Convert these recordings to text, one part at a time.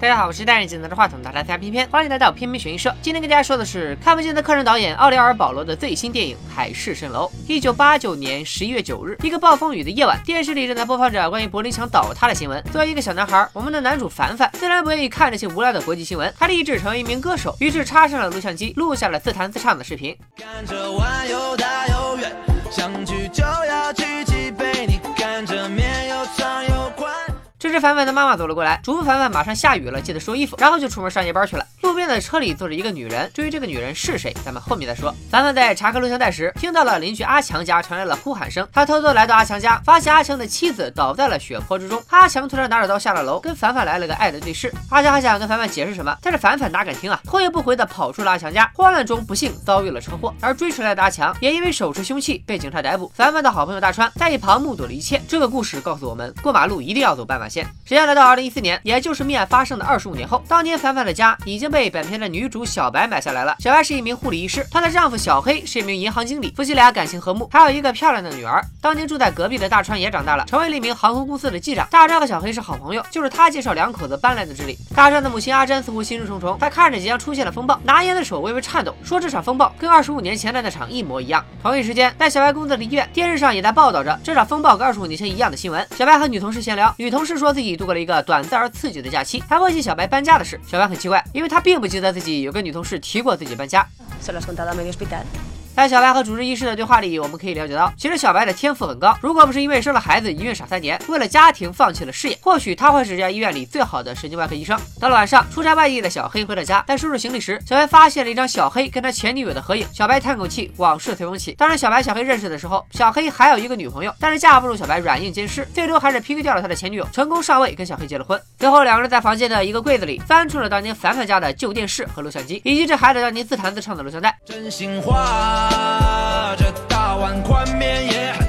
大家好，我是戴眼镜拿着话筒的大家偏偏，欢迎来到偏偏悬疑社。今天跟大家说的是看不见的客人导演奥利尔·保罗的最新电影《海市蜃楼》。一九八九年十一月九日，一个暴风雨的夜晚，电视里正在播放着关于柏林墙倒塌的新闻。作为一个小男孩，我们的男主凡凡自然不愿意看这些无聊的国际新闻，他立志成为一名歌手，于是插上了录像机，录下了自弹自唱的视频。看着湾又大又远，想去就要去凡凡的妈妈走了过来，嘱咐凡凡马上下雨了，记得收衣服，然后就出门上夜班去了。路边的车里坐着一个女人，至于这个女人是谁，咱们后面再说。凡凡在查看录像带时，听到了邻居阿强家传来了呼喊声，他偷偷来到阿强家，发现阿强的妻子倒在了血泊之中。阿强突然拿着刀下了楼，跟凡凡来了个爱的对视。阿强还想跟凡凡解释什么，但是凡凡哪敢听啊，头也不回的跑出了阿强家。慌乱中不幸遭遇了车祸，而追出来的阿强也因为手持凶器被警察逮捕。凡凡的好朋友大川在一旁目睹了一切。这个故事告诉我们，过马路一定要走斑马线。时间来到。二零一四年，也就是命案发生的二十五年后，当年凡凡的家已经被本片的女主小白买下来了。小白是一名护理医师，她的丈夫小黑是一名银行经理，夫妻俩感情和睦，还有一个漂亮的女儿。当年住在隔壁的大川也长大了，成为了一名航空公司的机长。大川和小黑是好朋友，就是他介绍两口子搬来的这里。大川的母亲阿珍似乎心事重重，她看着即将出现的风暴，拿烟的手微微颤抖，说这场风暴跟二十五年前的那场一模一样。同一时间，在小白工作的医院，电视上也在报道着这场风暴跟二十五年前一样的新闻。小白和女同事闲聊，女同事说自己度过了一个短暂而刺激。的假期，还问起小白搬家的事。小白很奇怪，因为他并不记得自己有跟女同事提过自己搬家。在小白和主治医师的对话里，我们可以了解到，其实小白的天赋很高。如果不是因为生了孩子一孕傻三年，为了家庭放弃了事业，或许他会是这家医院里最好的神经外科医生。到了晚上，出差外地的小黑回到家，在收拾行李时，小白发现了一张小黑跟他前女友的合影。小白叹口气，往事随风起。当然，小白小黑认识的时候，小黑还有一个女朋友，但是架不住小白软硬兼施，最终还是 PK 掉了他的前女友，成功上位跟小黑结了婚。最后，两个人在房间的一个柜子里翻出了当年凡凡家的旧电视和录像机，以及这孩子当年自弹自唱的录像带。真心话。这大碗宽面也很。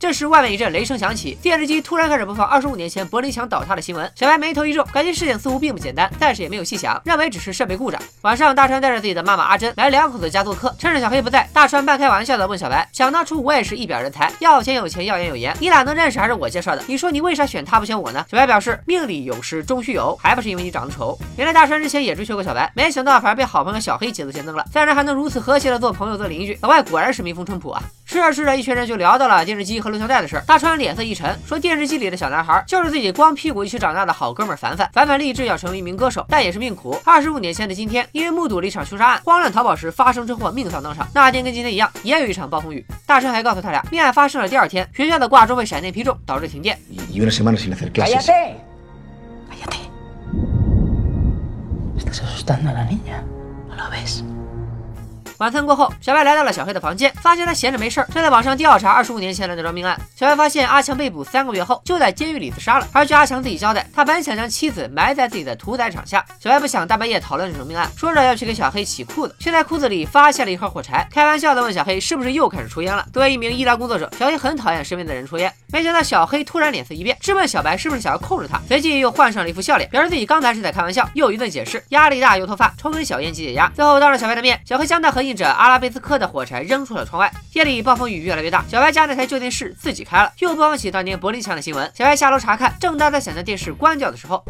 这时，外面一阵雷声响起，电视机突然开始播放二十五年前柏林墙倒塌的新闻。小白眉头一皱，感觉事情似乎并不简单，但是也没有细想，认为只是设备故障。晚上，大川带着自己的妈妈阿珍来两口子家做客，趁着小黑不在，大川半开玩笑的问小白：“想当初我也是一表人才，要钱有钱，要颜有颜，你俩能认识还是我介绍的？你说你为啥选他不选我呢？”小白表示：“命里有时终须有，还不是因为你长得丑。”原来大川之前也追求过小白，没想到反而被好朋友小黑捷足先登了。三人还能如此和谐的做朋友做邻居，老外果然是民风淳朴啊！吃着吃着，一群人就聊到了电视机和录像带的事儿。大川。脸色一沉，说电视机里的小男孩就是自己光屁股一起长大的好哥们凡凡。凡凡立志要成为一名歌手，但也是命苦。二十五年前的今天，因为目睹了一场凶杀案，慌乱逃跑时发生车祸，命丧当场。那天跟今天一样，也有一场暴风雨。大川还告诉他俩，命案发生了第二天，学校的挂钟被闪电劈中，导致停电。晚餐过后，小白来到了小黑的房间，发现他闲着没事儿，正在网上调查二十五年前的那桩命案。小白发现阿强被捕三个月后就在监狱里自杀了，而据阿强自己交代，他本想将妻子埋在自己的屠宰场下。小白不想大半夜讨论这种命案，说着要去给小黑洗裤子，却在裤子里发现了一盒火柴，开玩笑的问小黑是不是又开始抽烟了。作为一名医疗工作者，小黑很讨厌身边的人抽烟。没想到小黑突然脸色一变，质问小白是不是想要控制他，随即又换上了一副笑脸，表示自己刚才是在开玩笑，又一顿解释，压力大又脱发，抽根小烟解解压。最后当着小白的面，小黑将那盒印着阿拉贝斯科。的火柴扔出了窗外。夜里暴风雨越来越大，小白家那台旧电视自己开了，又播放起当年柏林墙的新闻。小白下楼查看，正当在想将电视关掉的时候。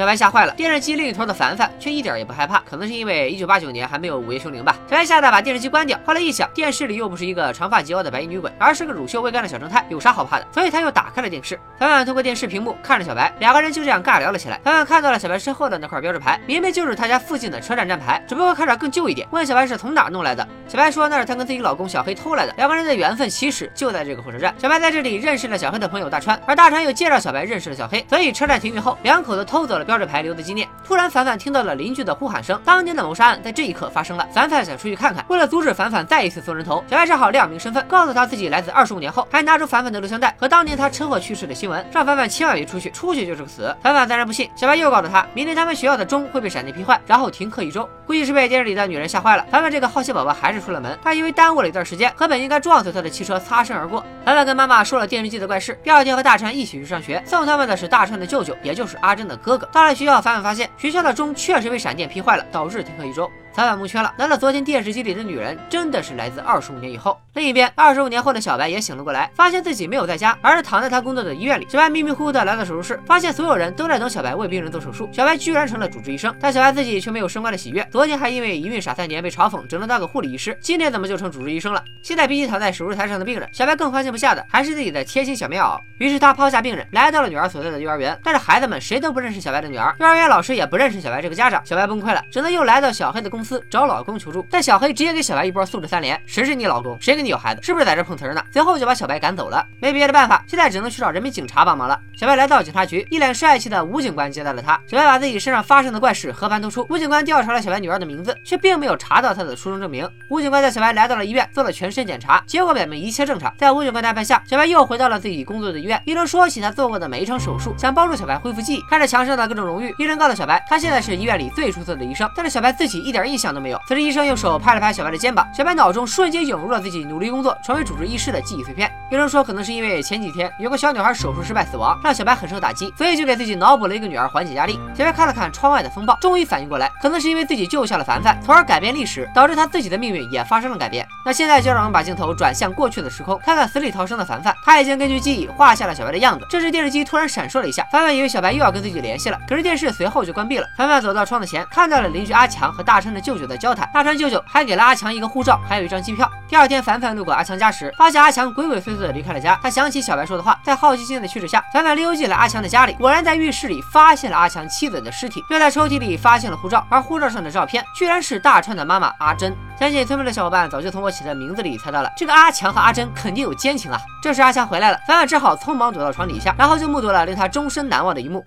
小白吓坏了，电视机另一头的凡凡却一点也不害怕，可能是因为一九八九年还没有午夜凶铃吧。小白吓得把电视机关掉，后来一想，电视里又不是一个长发及腰的白衣女鬼，而是个乳臭未干的小正太，有啥好怕的？所以他又打开了电视。凡凡通过电视屏幕看着小白，两个人就这样尬聊了起来。凡凡看到了小白身后的那块标志牌，明明就是他家附近的车站站牌，只不过看着更旧一点。问小白是从哪弄来的，小白说那是他跟自己老公小黑偷来的。两个人的缘分其实就在这个火车站。小白在这里认识了小黑的朋友大川，而大川又介绍小白认识了小黑，所以车站停运后，两口子偷走了标志牌留的纪念。突然，凡凡听到了邻居的呼喊声。当年的谋杀案在这一刻发生了。凡凡想出去看看，为了阻止凡凡再一次送人头，小白只好亮明身份，告诉他自己来自二十五年后，还拿出凡凡的录像带和当年他车祸去世的新闻，让凡凡千万别出去，出去就是个死。凡凡当然不信，小白又告诉他，明天他们学校的钟会被闪电劈坏，然后停课一周。估计是被电视里的女人吓坏了，凡凡这个好奇宝宝还是出了门。他因为耽误了一段时间，和本应该撞死他的汽车擦身而过。凡凡跟妈妈说了电视机的怪事，第二天和大川一起去上学，送他们的是大川的舅舅，也就是阿珍的哥哥。到了学校，凡凡发现学校的钟。确实被闪电劈坏了，导致停课一周。早晚蒙圈了。难道昨天电视机里的女人真的是来自二十五年以后？另一边，二十五年后的小白也醒了过来，发现自己没有在家，而是躺在他工作的医院里。小白迷迷糊糊的来到手术室，发现所有人都在等小白为病人做手术。小白居然成了主治医生，但小白自己却没有升官的喜悦。昨天还因为一孕傻三年被嘲讽，只能当个护理医师，今天怎么就成主治医生了？现在比起躺在手术台上的病人，小白更放心不下的还是自己的贴心小棉袄。于是他抛下病人，来到了女儿所在的幼儿园。但是孩子们谁都不认识小白的女儿，幼儿园老师也不认识小白这个家长。小白崩溃了，只能又来到小黑的工公司找老公求助。但小黑直接给小白一波素质三连：谁是你老公？谁跟你有孩子？是不是在这碰瓷呢？随后就把小白赶走了。没别的办法，现在只能去找人民警察帮忙了。小白来到警察局，一脸帅气的吴警官接待了他。小白把自己身上发生的怪事和盘托出。吴警官调查了小白女儿的名字，却并没有查到她的出生证明。吴警官带小白来到了医院，做了全身检查，结果表明一切正常。在吴警官的安排下，小白又回到了自己工作的医院。医生说起他做过的每一场手术，想帮助小白恢复记忆。看着墙上的各种荣誉，医生告诉小白，他现在是医院里最出色的医生。但是小白自己一点印象都没有。此时医生用手拍了拍小白的肩膀，小白脑中瞬间涌入了自己努力工作、成为主治医师的记忆碎片。医生说，可能是因为前几天有个小女孩手术失败死亡，让小白很受打击，所以就给自己脑补了一个女儿缓解压力。小白看了看窗外的风暴，终于反应过来，可能是因为自己救下了凡凡，从而改变历史，导致他自己的命运也发生了改变。那现在就让我们把镜头转向过去的时空，看看死里逃生的凡凡，他已经根据记忆画下了小白的样子。这时电视机突然闪烁了一下，凡凡以为小白又要跟自己联系了，可是电视随后就关闭了。凡凡走到窗子前，看到了邻居阿强和大声的舅舅的交谈，大川舅舅还给了阿强一个护照，还有一张机票。第二天，凡凡路过阿强家时，发现阿强鬼鬼祟祟的离开了家。他想起小白说的话，在好奇心的驱使下，凡凡溜进了阿强的家里，果然在浴室里发现了阿强妻子的尸体，又在抽屉里发现了护照，而护照上的照片居然是大川的妈妈阿珍。相信村民的小伙伴早就从我起的名字里猜到了，这个阿强和阿珍肯定有奸情啊！这时阿强回来了，凡凡只好匆忙躲到床底下，然后就目睹了令他终身难忘的一幕。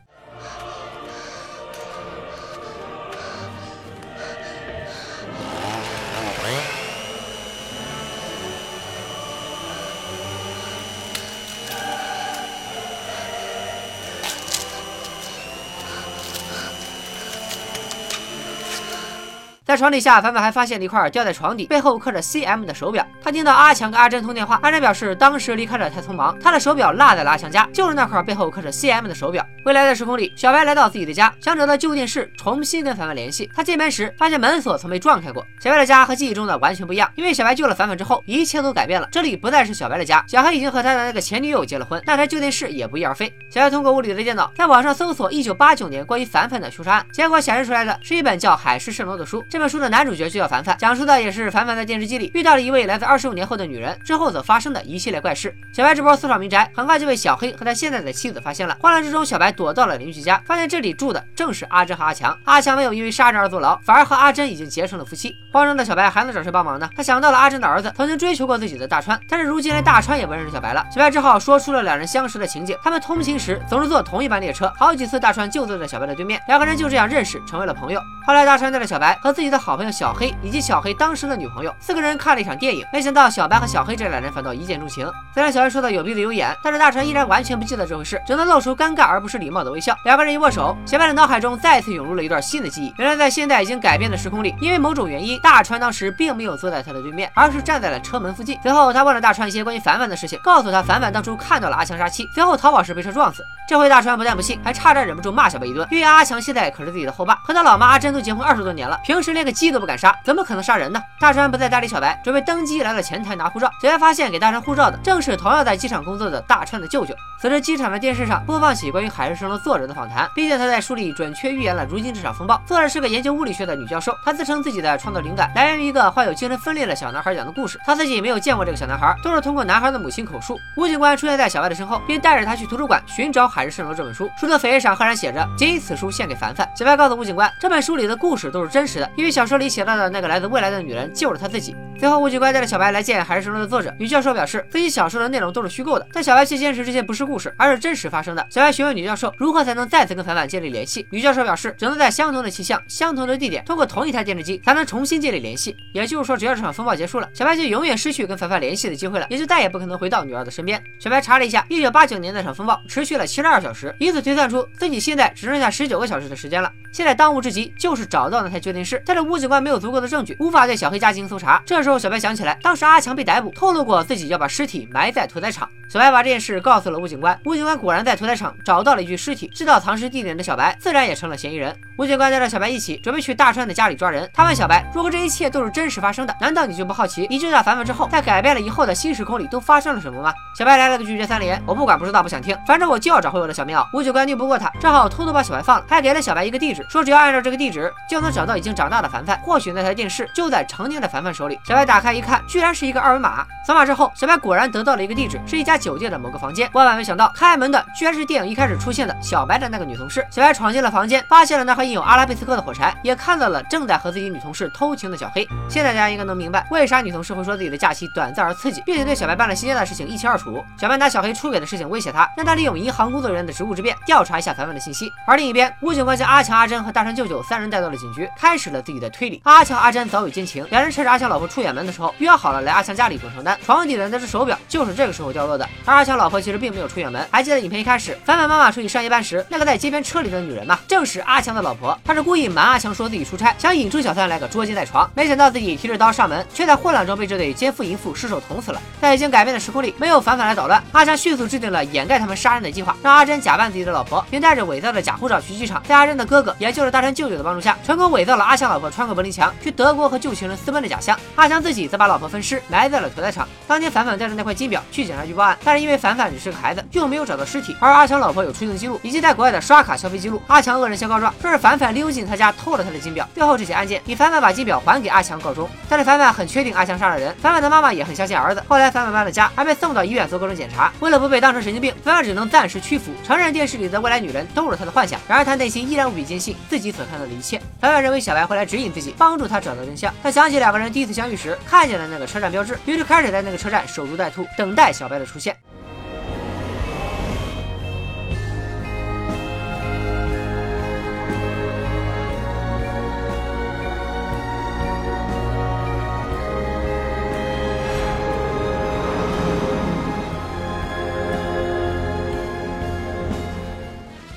在床底下，凡凡还发现了一块掉在床底、背后刻着 CM 的手表。他听到阿强跟阿珍通电话，阿珍表示当时离开的太匆忙，他的手表落在了阿强家，就是那块背后刻着 CM 的手表。未来的时空里，小白来到自己的家，想找到旧电视，重新跟凡凡联系。他进门时发现门锁从没撞开过。小白的家和记忆中的完全不一样，因为小白救了凡凡之后，一切都改变了。这里不再是小白的家，小黑已经和他的那个前女友结了婚，那台旧电视也不翼而飞。小白通过屋里的电脑，在网上搜索1989年关于凡凡的凶杀案，结果显示出来的是一本叫《海市蜃楼》的书。这本本书的男主角就叫凡凡，讲述的也是凡凡在电视机里遇到了一位来自二十五年后的女人之后所发生的一系列怪事。小白这波私闯民宅，很快就被小黑和他现在的妻子发现了。慌乱之中，小白躲到了邻居家。发现这里住的正是阿珍和阿强，阿强没有因为杀人而坐牢，反而和阿珍已经结成了夫妻。慌张的小白还能找谁帮忙呢？他想到了阿珍的儿子曾经追求过自己的大川，但是如今连大川也不认识小白了。小白只好说出了两人相识的情景：他们通勤时总是坐同一班列车，好几次大川就坐在小白的对面，两个人就这样认识，成为了朋友。后来大川带着小白和自己的好朋友小黑以及小黑当时的女朋友四个人看了一场电影，没想到小白和小黑这两人反倒一见钟情。虽然小黑说的有鼻子有眼，但是大川依然完全不记得这回事，只能露出尴尬而不失礼貌的微笑。两个人一握手，小白。的脑海中再次涌入了一段新的记忆。原来在现在已经改变的时空里，因为某种原因，大川当时并没有坐在他的对面，而是站在了车门附近。随后他问了大川一些关于凡凡的事情，告诉他凡凡当初看到了阿强杀妻，随后逃跑时被车撞死。这回大川不但不信，还差点忍不住骂小白一顿。因为阿强现在可是自己的后爸，和他老妈阿珍都结婚二十多年了，平时连个鸡都不敢杀，怎么可能杀人呢？大川不再搭理小白，准备登机来到前台拿护照。小白发现给大川护照的正是同样在机场工作的大川的舅舅。随着机场的电视上播放起关于海市蜃楼作者的访谈，并且他在书里准确预言。了如今这场风暴，作者是个研究物理学的女教授。她自称自己的创作灵感来源于一个患有精神分裂的小男孩讲的故事。她自己没有见过这个小男孩，都是通过男孩的母亲口述。吴警官出现在小白的身后，并带着他去图书馆寻找《海市蜃楼》这本书。书的扉页上赫然写着：“仅以此书献给凡凡。”小白告诉吴警官，这本书里的故事都是真实的，因为小说里写到的那个来自未来的女人就是他自己。随后，吴警官带着小白来见《海市蜃楼》的作者。女教授表示自己小说的内容都是虚构的，但小白却坚持这些不是故事，而是真实发生的。小白询问女教授如何才能再次跟凡凡建立联系。女教授表示，只能在相同的气象、相同的地点，通过同一台电视机才能重新建立联系。也就是说，只要这场风暴结束了，小白就永远失去跟凡凡联系的机会了，也就再也不可能回到女儿的身边。小白查了一下，一九八九年那场风暴持续了七十二小时，以此推算出自己现在只剩下十九个小时的时间了。现在当务之急就是找到那台旧电视，在但是吴警官没有足够的证据，无法对小黑家进行搜查。这时候，小白想起来，当时阿强被逮捕，透露过自己要把尸体埋在屠宰场。小白把这件事告诉了吴警官，吴警官果然在屠宰场找到了一具尸体，知道藏尸地点的小白自然也成了嫌疑人。吴警官带着小白一起准备去大川的家里抓人。他问小白，如果这一切都是真实发生的，难道你就不好奇你救下凡凡之后，在改变了以后的新时空里都发生了什么吗？小白来了个拒绝三连，我不管不知道不想听，反正我就要找回我的小棉袄。吴警官拗不过他，只好偷偷把小白放了，还给了小白一个地址，说只要按照这个地址就能找到已经长大的凡凡。或许那台电视就在成年的凡凡手里。小白打开一看，居然是一个二维码。扫码之后，小白果然得到了一个地址，是一家酒店的某个房间。万万没想到，开门的居然是电影一开始出现的小白的那个女同事。小白闯进了房间，发现了那盒印有阿拉贝斯克的火柴，也看到了正在和自己女同事偷情的小黑。现在大家应该能明白，为啥女同事会说自己的假期短暂而刺激，并且对小白办了新鲜的事情一清二楚。小白拿小黑出轨的事情威胁他，让他利用银行工作人员的职务之便调查一下凡凡的信息。而另一边，吴警官将阿强、阿珍和大山舅舅三人带到了警局，开始了自己的推理。阿强、阿珍早有奸情，两人趁着阿强老婆出远门的时候约好了来阿强家里滚床单。床底的那只手表就是这个时候掉落的。而阿强老婆其实并没有出远门，还记得影片一开始凡凡妈妈出去上夜班时，那个在街边车里的女人吗？正是阿强的老婆。她是故意瞒阿强说自己出差，想引出小三来个捉奸在床。没想到自己提着刀上门，却在混乱中被这对奸夫淫妇失手捅死了。在已经改变的时空里，没有凡凡来捣乱，阿强迅速制定了掩盖他们杀人的计划，让阿珍假扮自己的老婆，并带着伪造的假护照去机场。在阿珍的哥哥，也就是大川舅舅的帮助下，成功伪造了阿强老婆穿过柏林墙去德国和旧情人私奔的假象。阿强自己则把老婆分尸埋在了屠宰场。当天凡凡带着那块金表去警察局报案，但是因为凡凡只是个孩子，又没有找到尸体，而阿强老婆有出境记录以及在国外的刷卡消费记录。阿强恶人先告状，说是凡凡溜进他家偷了他的金表。最后这起案件以凡凡把金表还给阿强告终。但是凡凡很确定阿强杀了人，凡凡的妈妈也很相信儿子。后来凡凡搬了家，还被送到医院做各种检查。为了不被当成神经病，凡凡只能暂时屈服，承认电视里的未来女人都是他的幻想。然而他内心依然无比坚信自己所看到的一切。凡凡认为小白会来指引自己，帮助他找到真相。他想起两个人第一次相遇时看见的那个车站标志，于是开始在那个车站守株待兔，等待小白的出现。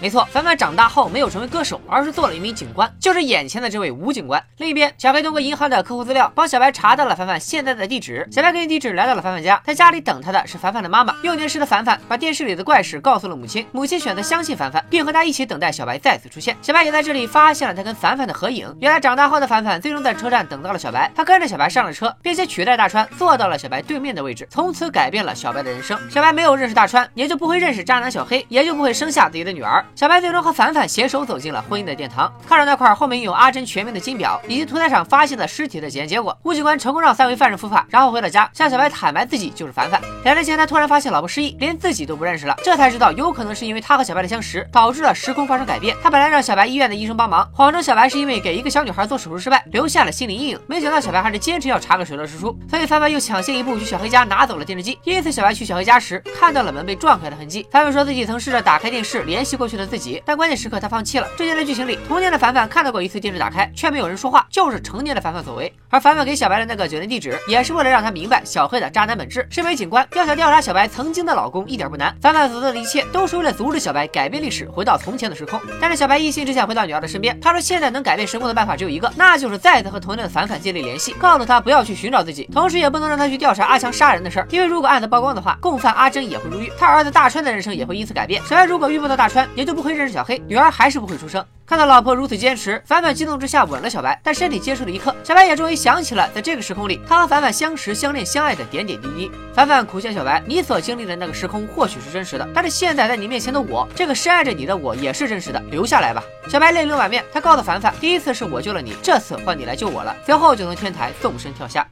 没错，凡凡长大后没有成为歌手，而是做了一名警官，就是眼前的这位吴警官。另一边，小黑通过银行的客户资料帮小白查到了凡凡现在的地址。小白根据地址来到了凡凡家，在家里等他的是凡凡的妈妈。幼年时的凡凡把电视里的怪事告诉了母亲，母亲选择相信凡凡，并和他一起等待小白再次出现。小白也在这里发现了他跟凡凡的合影。原来长大后的凡凡最终在车站等到了小白，他跟着小白上了车，并且取代大川坐到了小白对面的位置，从此改变了小白的人生。小白没有认识大川，也就不会认识渣男小黑，也就不会生下自己的女儿。小白最终和凡凡携手走进了婚姻的殿堂。看着那块后面印有阿珍全名的金表，以及屠宰场发现的尸体的检验结果，吴警官成功让三位犯人伏法，然后回到家向小白坦白自己就是凡凡。两年前他突然发现老婆失忆，连自己都不认识了，这才知道有可能是因为他和小白的相识导致了时空发生改变。他本来让小白医院的医生帮忙，谎称小白是因为给一个小女孩做手术失败，留下了心理阴影。没想到小白还是坚持要查个水落石出，所以凡凡又抢先一步去小黑家拿走了电视机。因此小白去小黑家时看到了门被撞开的痕迹。凡凡说自己曾试着打开电视联系过去的自己，但关键时刻他放弃了。之前的剧情里，童年的凡凡看到过一次电视打开，却没有人说话，就是成年的凡凡所为。而凡凡给小白的那个酒店地址，也是为了让他明白小黑的渣男本质。身为警官，要想调查小白曾经的老公一点不难。凡凡所做的一切，都是为了阻止小白改变历史，回到从前的时空。但是小白一心只想回到女儿的身边。他说现在能改变时空的办法只有一个，那就是再次和童年的凡凡建立联系，告诉他不要去寻找自己，同时也不能让他去调查阿强杀人的事儿，因为如果案子曝光的话，共犯阿珍也会入狱，他儿子大川的人生也会因此改变。小白如果遇不到大川，也就不会认识小黑，女儿还是不会出生。看到老婆如此坚持，凡凡激动之下吻了小白，但身体接触的一刻，小白也终于想起了在这个时空里，他和凡凡相识、相恋、相爱的点点滴滴。凡凡苦劝小白：“你所经历的那个时空或许是真实的，但是现在在你面前的我，这个深爱着你的我也是真实的，留下来吧。”小白泪流满面，他告诉凡凡：“第一次是我救了你，这次换你来救我了。”随后就从天台纵身跳下。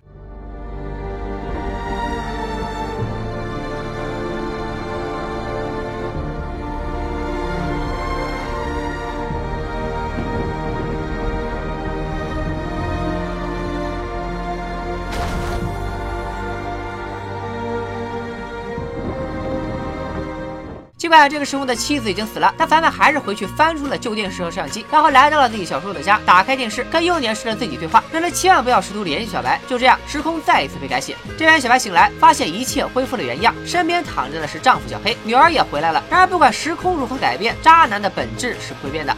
尽管这个时候的妻子已经死了，但凡凡还是回去翻出了旧电视和摄像机，然后来到了自己小时候的家，打开电视，跟幼年时的自己对话，让他千万不要试图联系小白。就这样，时空再一次被改写。这边小白醒来，发现一切恢复了原样，身边躺着的是丈夫小黑，女儿也回来了。然而，不管时空如何改变，渣男的本质是不会变的。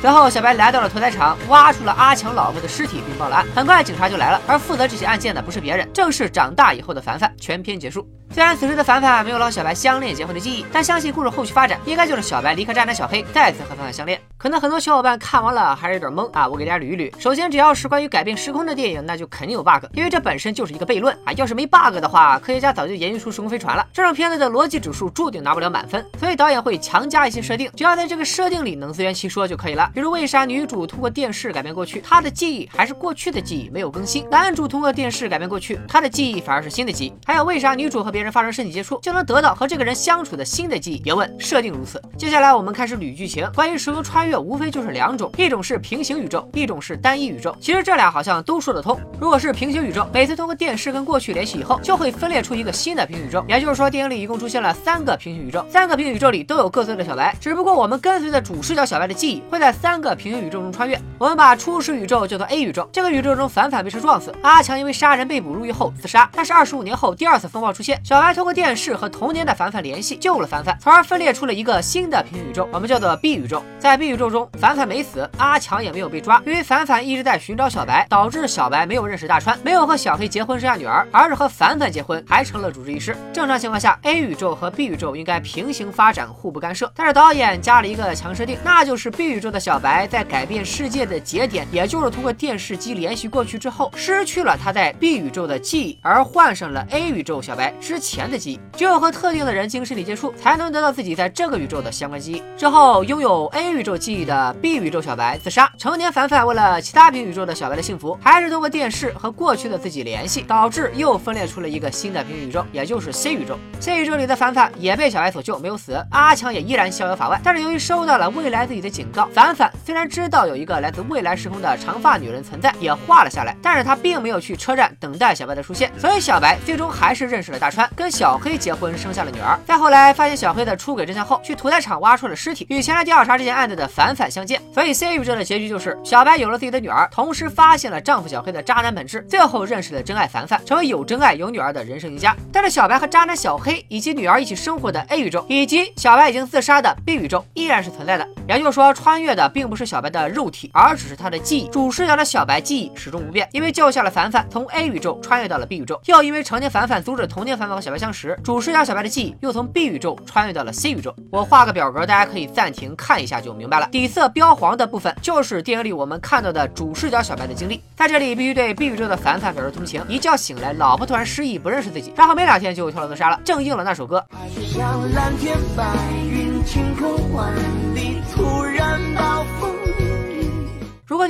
随后，小白来到了屠宰场，挖出了阿强老婆的尸体，并报了案。很快，警察就来了，而负责这起案件的不是别人，正是长大以后的凡凡。全篇结束。虽然此时的凡凡没有了小白相恋结婚的记忆，但相信故事后续发展应该就是小白离开渣男小黑，再次和凡凡相恋。可能很多小伙伴看完了还是有点懵啊，我给大家捋一捋。首先，只要是关于改变时空的电影，那就肯定有 bug，因为这本身就是一个悖论啊。要是没 bug 的话，科学家早就研究出时空飞船了。这种片子的逻辑指数注定拿不了满分，所以导演会强加一些设定，只要在这个设定里能自圆其说就可以了。比如为啥女主通过电视改变过去，她的记忆还是过去的记忆，没有更新；男主通过电视改变过去，他的记忆反而是新的记忆。还有为啥女主和别人发生身体接触？就能得到和这个人相处的新的记忆。别问，设定如此。接下来我们开始捋剧情。关于时空穿越，无非就是两种，一种是平行宇宙，一种是单一宇宙。其实这俩好像都说得通。如果是平行宇宙，每次通过电视跟过去联系以后，就会分裂出一个新的平行宇宙。也就是说，电影里一共出现了三个平行宇宙，三个平行宇宙里都有各自的小白，只不过我们跟随的主视角小白的记忆，会在三个平行宇宙中穿越。我们把初始宇宙叫做 A 宇宙，这个宇宙中反反被车撞死，阿强因为杀人被捕入狱后自杀。但是二十五年后，第二次风暴出现，小白通过电视。和童年的凡凡联系，救了凡凡，从而分裂出了一个新的平行宇宙，我们叫做 B 宇宙。在 B 宇宙中，凡凡没死，阿强也没有被抓，因为凡凡一直在寻找小白，导致小白没有认识大川，没有和小黑结婚生下女儿，而是和凡凡结婚，还成了主治医师。正常情况下，A 宇宙和 B 宇宙应该平行发展，互不干涉。但是导演加了一个强设定，那就是 B 宇宙的小白在改变世界的节点，也就是通过电视机联系过去之后，失去了他在 B 宇宙的记忆，而换上了 A 宇宙小白之前的记忆。只有和特定的人经身体接触，才能得到自己在这个宇宙的相关记忆。之后，拥有 A 宇宙记忆的 B 宇宙小白自杀。成年凡凡为了其他平行宇宙的小白的幸福，还是通过电视和过去的自己联系，导致又分裂出了一个新的平行宇宙，也就是 C 宇宙。C 宇宙里的凡凡也被小白所救，没有死。阿强也依然逍遥法外。但是由于收到了未来自己的警告，凡凡虽然知道有一个来自未来时空的长发女人存在，也画了下来，但是他并没有去车站等待小白的出现。所以小白最终还是认识了大川，跟小黑结婚生。下了女儿，再后来发现小黑的出轨真相后，去屠宰场挖出了尸体，与前来调查这件案子的凡凡相见。所以 C 宇宙的结局就是小白有了自己的女儿，同时发现了丈夫小黑的渣男本质，最后认识了真爱凡凡，成为有真爱有女儿的人生赢家。但是小白和渣男小黑以及女儿一起生活的 A 宇宙，以及小白已经自杀的 B 宇宙依然是存在的。也就是说，穿越的并不是小白的肉体，而只是他的记忆。主视角的小白记忆始终不变，因为救下了凡凡，从 A 宇宙穿越到了 B 宇宙，又因为成年凡凡阻止童年凡凡小白相识，主视角小白。的记忆又从 B 宇宙穿越到了 C 宇宙。我画个表格，大家可以暂停看一下就明白了。底色标黄的部分就是电影里我们看到的主视角小白的经历。在这里必须对 B 宇宙的凡凡表示同情。一觉醒来，老婆突然失忆，不认识自己，然后没两天就跳楼自杀了，正应了那首歌。蓝天白云，晴空万里，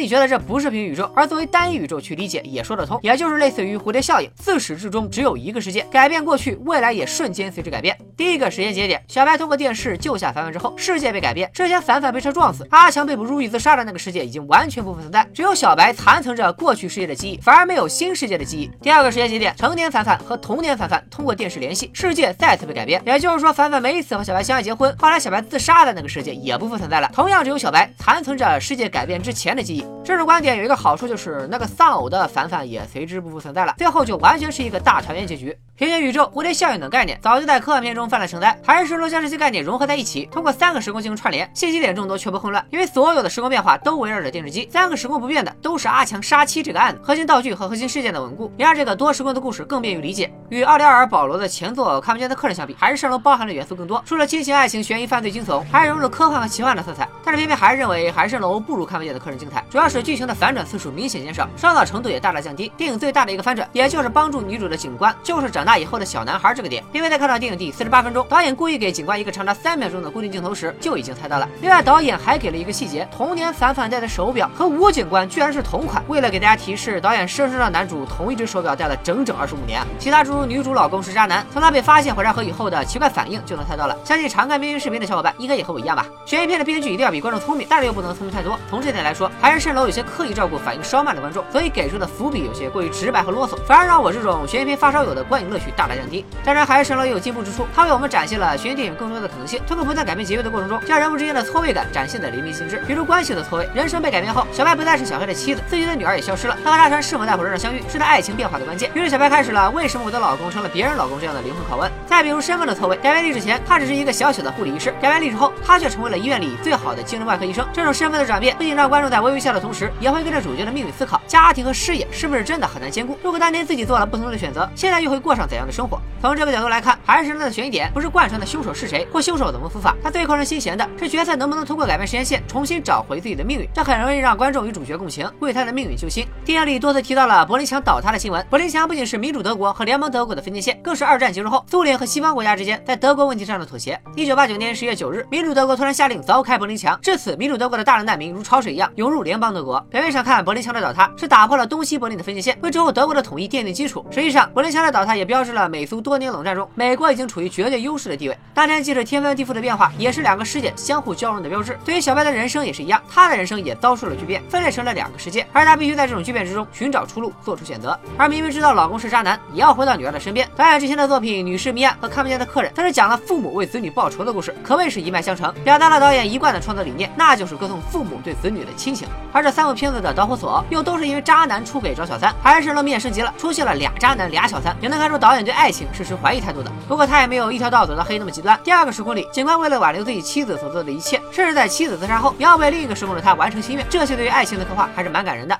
你觉得这不是平行宇宙，而作为单一宇宙去理解也说得通，也就是类似于蝴蝶效应，自始至终只有一个世界，改变过去，未来也瞬间随之改变。第一个时间节点，小白通过电视救下凡凡之后，世界被改变，之前凡凡被车撞死，阿强被捕入狱自杀的那个世界已经完全不复存在，只有小白残存着过去世界的记忆，反而没有新世界的记忆。第二个时间节点，成年凡凡和童年凡凡通过电视联系，世界再次被改变，也就是说凡凡没死和小白相爱结婚，后来小白自杀的那个世界也不复存在了，同样只有小白残存着世界改变之前的记忆。这种观点有一个好处，就是那个丧偶的凡凡也随之不复存在了，最后就完全是一个大团圆结局。平行宇宙、蝴蝶效应等概念早就在科幻片中泛滥成灾，还是说将这些概念融合在一起，通过三个时空进行串联，信息点众多却不混乱，因为所有的时空变化都围绕着电视机，三个时空不变的都是阿强杀妻这个案子核心道具和核心事件的稳固，也让这个多时空的故事更便于理解。与奥利尔·保罗的前作《看不见的客人》相比，还是上楼包含的元素更多，除了亲情、爱情、悬疑、犯罪、惊悚，还融入了科幻和奇幻的色彩。但是偏偏还是认为还是楼不如看不见的客人精彩，主要是剧情的。反转次数明显减少，烧脑程度也大大降低。电影最大的一个翻转，也就是帮助女主的警官，就是长大以后的小男孩这个点。因为在看到电影第四十八分钟，导演故意给警官一个长达三秒钟的固定镜头时，就已经猜到了。另外，导演还给了一个细节：童年凡凡戴的手表和吴警官居然是同款。为了给大家提示，导演生生让男主同一只手表戴了整整二十五年。其他诸如女主老公是渣男，从他被发现火柴盒以后的奇怪反应就能猜到了。相信常看编剧视频的小伙伴应该也和我一样吧。悬疑片的编剧一定要比观众聪明，但是又不能聪明太多。从这点来说，还。还是蜃楼有些刻意照顾反应稍慢的观众，所以给出的伏笔有些过于直白和啰嗦，反而让我这种悬疑片发烧友的观影乐趣大大降低。当然，还是蜃楼也有进步之处，它为我们展现了悬疑电影更多的可能性，通过不断改变结尾的过程中，将人物之间的错位感展现的淋漓尽致。比如关系的错位，人生被改变后，小白不再是小黑的妻子，自己的女儿也消失了，他和大川是否在火车上相遇，是他爱情变化的关键。于是小白开始了为什么我的老公成了别人老公这样的灵魂拷问。再比如身份的错位，改变历史前，他只是一个小小的护理医师，改变历史后，他却成为了医院里最好的精神外科医生。这种身份的转变，不仅让观众在微微笑的同时，也会跟着主角的命运思考，家庭和事业是不是真的很难兼顾？如果当年自己做了不同的选择，现在又会过上怎样的生活？从这个角度来看，还是的悬疑点不是贯穿的凶手是谁，或凶手怎么伏法，他最扣人心弦的是角色能不能通过改变时间线，重新找回自己的命运。这很容易让观众与主角共情，为他的命运揪心。电影里多次提到了柏林墙倒塌的新闻，柏林墙不仅是民主德国和联邦德国的分界线，更是二战结束后苏联和西方国家之间在德国问题上的妥协。一九八九年十月九日，民主德国突然下令凿开柏林墙，至此，民主德国的大量难民如潮水一样涌入联邦德国。表面上看，柏林墙的倒塌是打破了东西柏林的分界线，为之后德国的统一奠定基础。实际上，柏林墙的倒塌也标志了美苏多年冷战中美国已经处于绝对优势的地位。当天即使天翻地覆的变化，也是两个世界相互交融的标志。对于小白的人生也是一样，他的人生也遭受了巨变，分裂成了两个世界，而他必须在这种巨变之中寻找出路，做出选择。而明明知道老公是渣男，也要回到女儿的身边。导演之前的作品《女士谜案》和《看不见的客人》，则是讲了父母为子女报仇的故事，可谓是一脉相承，表达了导演一贯的创作理念，那就是歌颂父母对子女的亲情。而这三部片子的导火索，又都是因为渣男出轨找小三，还是路面升级了，出现了俩渣男俩小三，也能看出导演对爱情是持怀疑态度的。不过他也没有一条道走到黑那么极端。第二个时空里，警官为了挽留自己妻子所做的一切，甚至在妻子自杀后，也要为另一个时空的他完成心愿，这些对于爱情的刻画还是蛮感人的。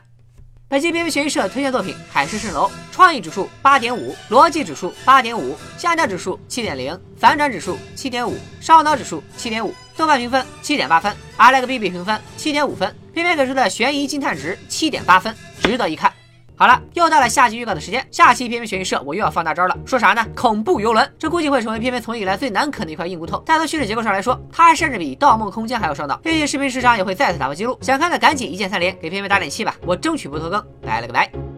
本期编编悬疑社推荐作品《海市蜃楼》，创意指数八点五，逻辑指数八点五，下降指数七点零，反转指数七点五，烧脑指数七点五，豆瓣评分七点八分，阿莱克 BB 评分七点五分，片片给出的悬疑惊叹值七点八分，值得一看。好了，又到了下期预告的时间。下期片片悬疑社，我又要放大招了。说啥呢？恐怖游轮，这估计会成为片片从以来最难啃的一块硬骨头。但从叙事结构上来说，它甚至比《盗梦空间》还要上脑。预计视频时长也会再次打破记录。想看的赶紧一键三连，给片片打点气吧。我争取不拖更。拜了个拜。